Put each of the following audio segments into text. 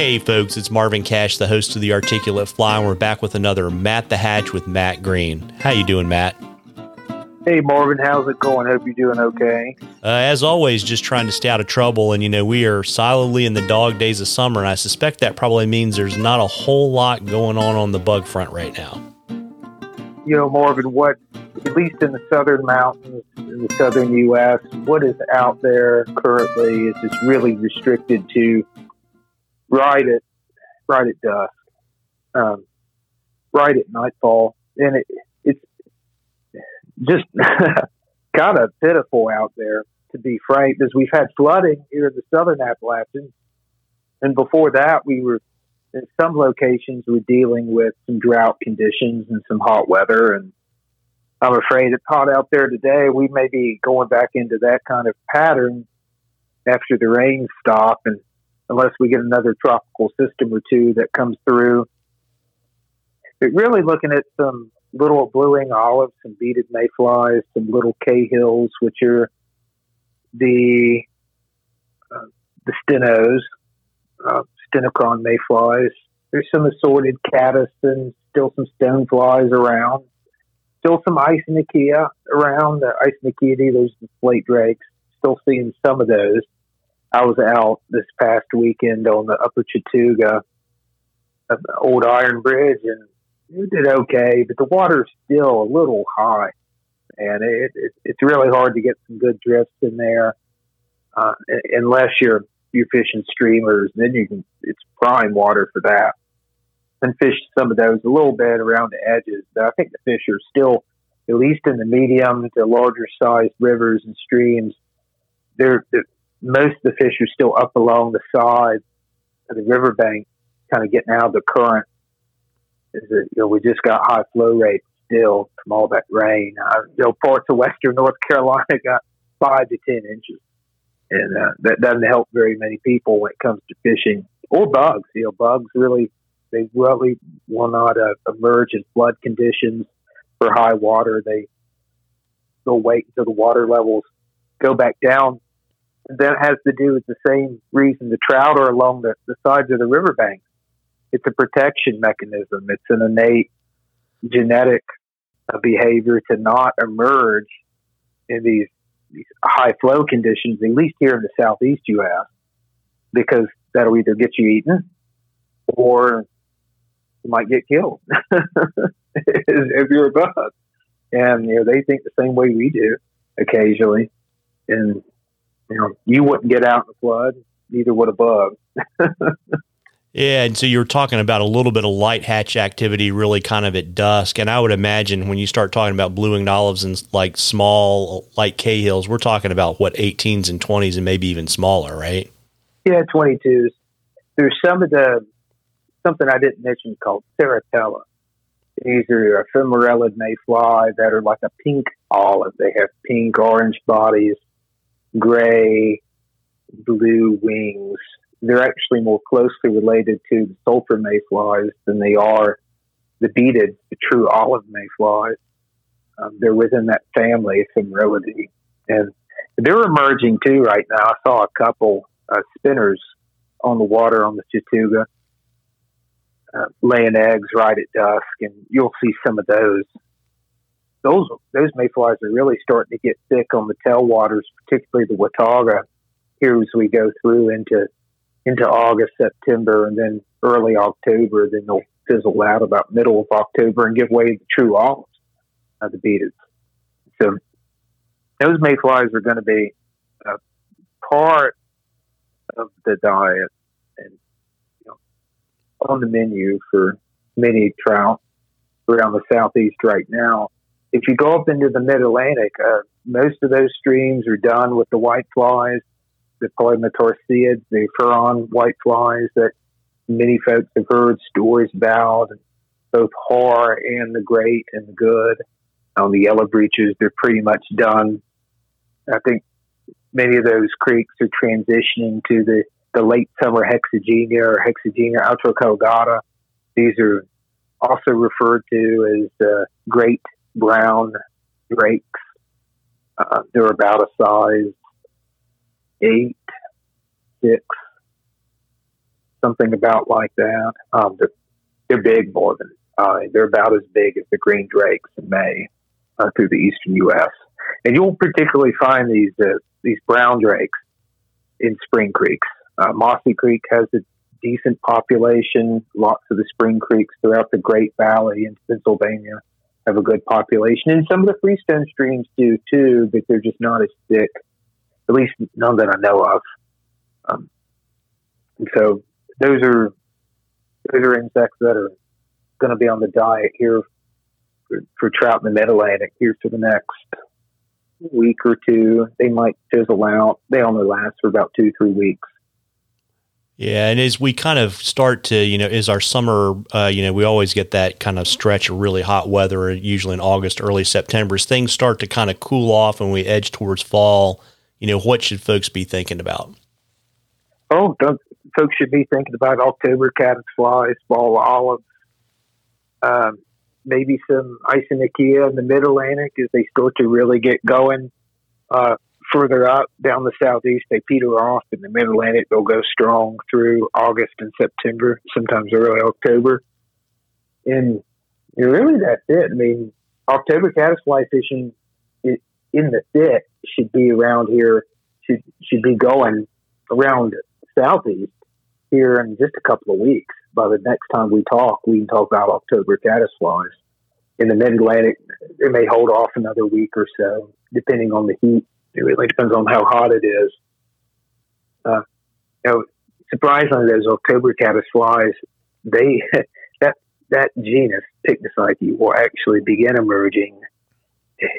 Hey, folks, it's Marvin Cash, the host of the Articulate Fly, and we're back with another Matt the Hatch with Matt Green. How you doing, Matt? Hey, Marvin, how's it going? Hope you're doing okay. Uh, as always, just trying to stay out of trouble. And, you know, we are solidly in the dog days of summer, and I suspect that probably means there's not a whole lot going on on the bug front right now. You know, Marvin, what, at least in the southern mountains, in the southern U.S., what is out there currently is just really restricted to right at, right at dusk, um, right at nightfall. And it, it's just kind of pitiful out there, to be frank, because we've had flooding here in the southern Appalachians. And before that, we were in some locations we're dealing with some drought conditions and some hot weather. And I'm afraid it's hot out there today. We may be going back into that kind of pattern after the rains stop, and unless we get another tropical system or two that comes through. But really looking at some little blue-wing olives, some Baetid mayflies, some little cahills, which are the uh, the stenos, uh, mayflies. There's some assorted caddis and still some stoneflies around. Still some ice Isonychia around. The ice Isonychia, those slate drakes. Still seeing some of those. I was out this past weekend on the Upper Chattooga, Old Iron Bridge, and you did okay, but the water's still a little high, and it, it, it's really hard to get some good drifts in there uh, unless you're you're fishing streamers. Then you can it's prime water for that. And fish some of those a little bit around the edges. But I think the fish are still, at least in the medium to larger sized rivers and streams, they're, they're most of the fish are still up along the side of the riverbank, kind of getting out of the current is you know we just got high flow rates still from all that rain. Uh, you know, parts of western North Carolina got five to ten inches, and uh, that doesn't help very many people when it comes to fishing or bugs. You know, bugs really they really will not uh, emerge in flood conditions for high water. They they'll wait until the water levels go back down. That has to do with the same reason the trout are along the, the sides of the riverbanks it's a protection mechanism. It's an innate genetic uh, behavior to not emerge in these, these high flow conditions, at least here in the southeast U.S., because that'll either get you eaten or you might get killed if you're a bug. And you know they think the same way we do occasionally, and you know you wouldn't get out in the flood, neither would a bug. Yeah, and so you were talking about a little bit of light hatch activity really kind of at dusk. And I would imagine when you start talking about blue olives and like small light cahills, we're talking about what 18s and 20s and maybe even smaller, right? Yeah, 22s. There's some of the, something I didn't mention called Serratella. These are ephemerellid mayfly that are like a pink olive. They have pink, orange bodies, gray, blue wings they're actually more closely related to the sulfur mayflies than they are the Baetid, the true olive mayflies. Um, they're within that family, Ephemerellidae. And they're emerging too right now. I saw a couple uh, spinners on the water on the Chattooga uh, laying eggs right at dusk, and you'll see some of those. Those those mayflies are really starting to get thick on the tailwaters, particularly the Watauga. Here as we go through into into August, September, and then early October. Then they'll fizzle out about middle of October and give way to the true olives, uh, the Baetis. So those mayflies are going to be a part of the diet and you know, on the menu for many trout around the southeast right now. If you go up into the mid Atlantic, uh, most of those streams are done with the white flies the polymitarcyids, the Ephoron white flies that many folks have heard stories about, both horror and the great and the good. On the yellow breeches, they're pretty much done. I think many of those creeks are transitioning to the, the late summer hexagenia or hexagenia atrocauda. These are also referred to as uh, great brown drakes. Uh, they're about a size eight, six, something about like that. Um, they're, they're big more than uh, they're about as big as the green drakes in May uh, through the eastern U.S. And you'll particularly find these uh, these brown drakes in spring creeks. Uh, Mossy Creek has a decent population. Lots of the spring creeks throughout the Great Valley in Pennsylvania have a good population, and some of the freestone streams do too, but they're just not as thick. At least none that I know of. Um, and so those are those are insects that are going to be on the diet here for, for trout in the Mid Atlantic here for the next week or two. They might fizzle out. They only last for about two three weeks. Yeah, and as we kind of start to, you know, as our summer, uh, you know, we always get that kind of stretch of really hot weather, usually in August, early September. As things start to kind of cool off and we edge towards fall, you know, what should folks be thinking about? Oh, folks should be thinking about October caddis flies, fall olives, um, maybe some Isonychia in the Mid Atlantic as they start to really get going. Uh, further up down the southeast, they peter off. In the Mid Atlantic, they'll go strong through August and September, sometimes early October. And really, that's it. I mean, October caddisfly fishing in the thick should be around here. Should should be going around southeast here in just a couple of weeks. By the next time we talk, we can talk about October caddisflies. In the Mid Atlantic, it may hold off another week or so, depending on the heat. It really depends on how hot it is. Uh, you know, surprisingly, those October caddisflies, they that that genus Pycnopsyche will actually begin emerging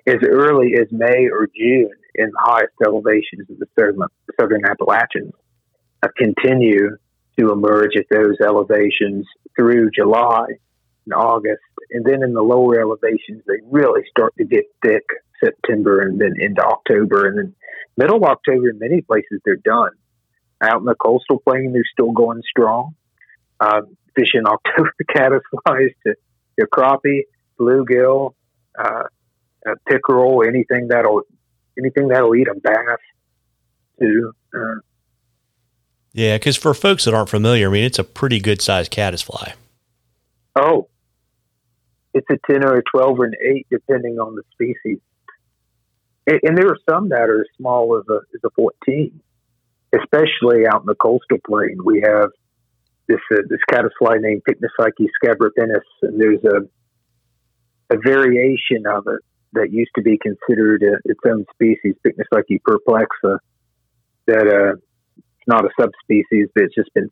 as early as May or June in the highest elevations of the southern, southern Appalachians. Uh, continue to emerge at those elevations through July and August. And then in the lower elevations, they really start to get thick September and then into October. And then middle of October, in many places, they're done. Out in the coastal plain, they're still going strong. Uh, fishing October caddisflies to, to crappie, bluegill, uh, uh, pickerel, anything that'll anything that'll eat a bass too. Uh, yeah, because for folks that aren't familiar, I mean, it's a pretty good sized caddisfly. Oh, it's a 10 or a 12 or an 8, depending on the species. And, and there are some that are as small as a, as a 14, especially out in the coastal plain. We have this uh, this caddisfly named Pycnopsyche scabripennis, and there's a a variation of it that used to be considered a, its own species, Pycnopsyche perplexa, that uh, not a subspecies, but it's just been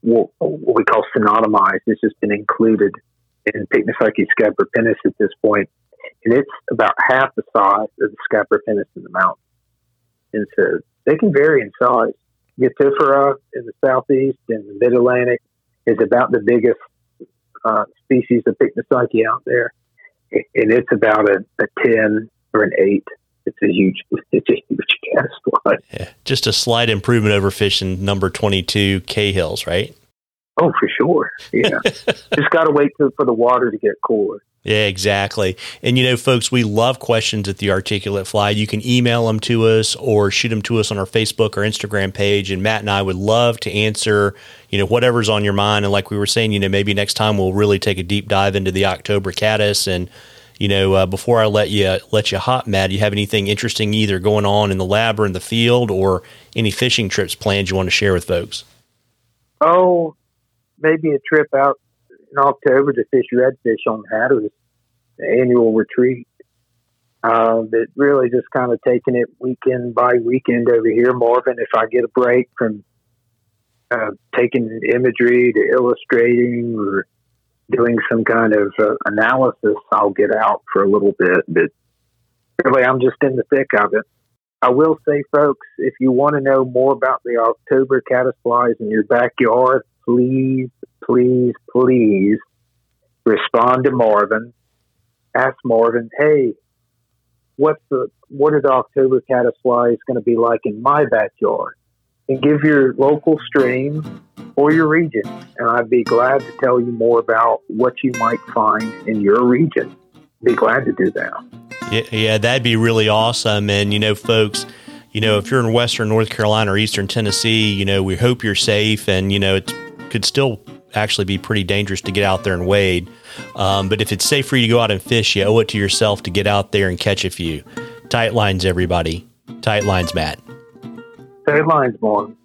what, we call synonymized. It's just been included in Pycnopsyche scabripennis at this point, and it's about half the size of the scabripennis in the mountain. And so they can vary in size. Guttifera in the southeast and the mid Atlantic is about the biggest uh, species of Pycnopsyche out there, and it's about a, a ten or an eight it's a huge, it's a huge cast Yeah, just a slight improvement over fishing number twenty-two Cahills, right? Oh, for sure. Yeah, just got to wait to, for the water to get cooler. Yeah, exactly. And you know, folks, we love questions at the Articulate Fly. You can email them to us or shoot them to us on our Facebook or Instagram page. And Matt and I would love to answer, you know, whatever's on your mind. And like we were saying, you know, maybe next time we'll really take a deep dive into the October caddis and you know, uh, before I let you let you hop, Matt, do you have anything interesting either going on in the lab or in the field, or any fishing trips planned you want to share with folks? Oh, maybe a trip out in October to fish redfish on Hatteras, the annual retreat. Uh, but really just kind of taking it weekend by weekend over here, Marvin. If I get a break from uh, taking imagery to illustrating or doing some kind of uh, analysis, I'll get out for a little bit. But really, I'm just in the thick of it. I will say, folks, if you want to know more about the October caddisflies in your backyard, please, please, please respond to Marvin. Ask Marvin, hey, what's the what the October caddisflies going to be like in my backyard? And give your local stream or your region. And I'd be glad to tell you more about what you might find in your region. Be glad to do that. Yeah, yeah, that'd be really awesome. And, you know, folks, you know, if you're in Western North Carolina or Eastern Tennessee, you know, we hope you're safe. And, you know, it's could still actually be pretty dangerous to get out there and wade. Um, but if it's safe for you to go out and fish, you owe it to yourself to get out there and catch a few. Tight lines, everybody. Tight lines, Matt. Tight lines, Morgan.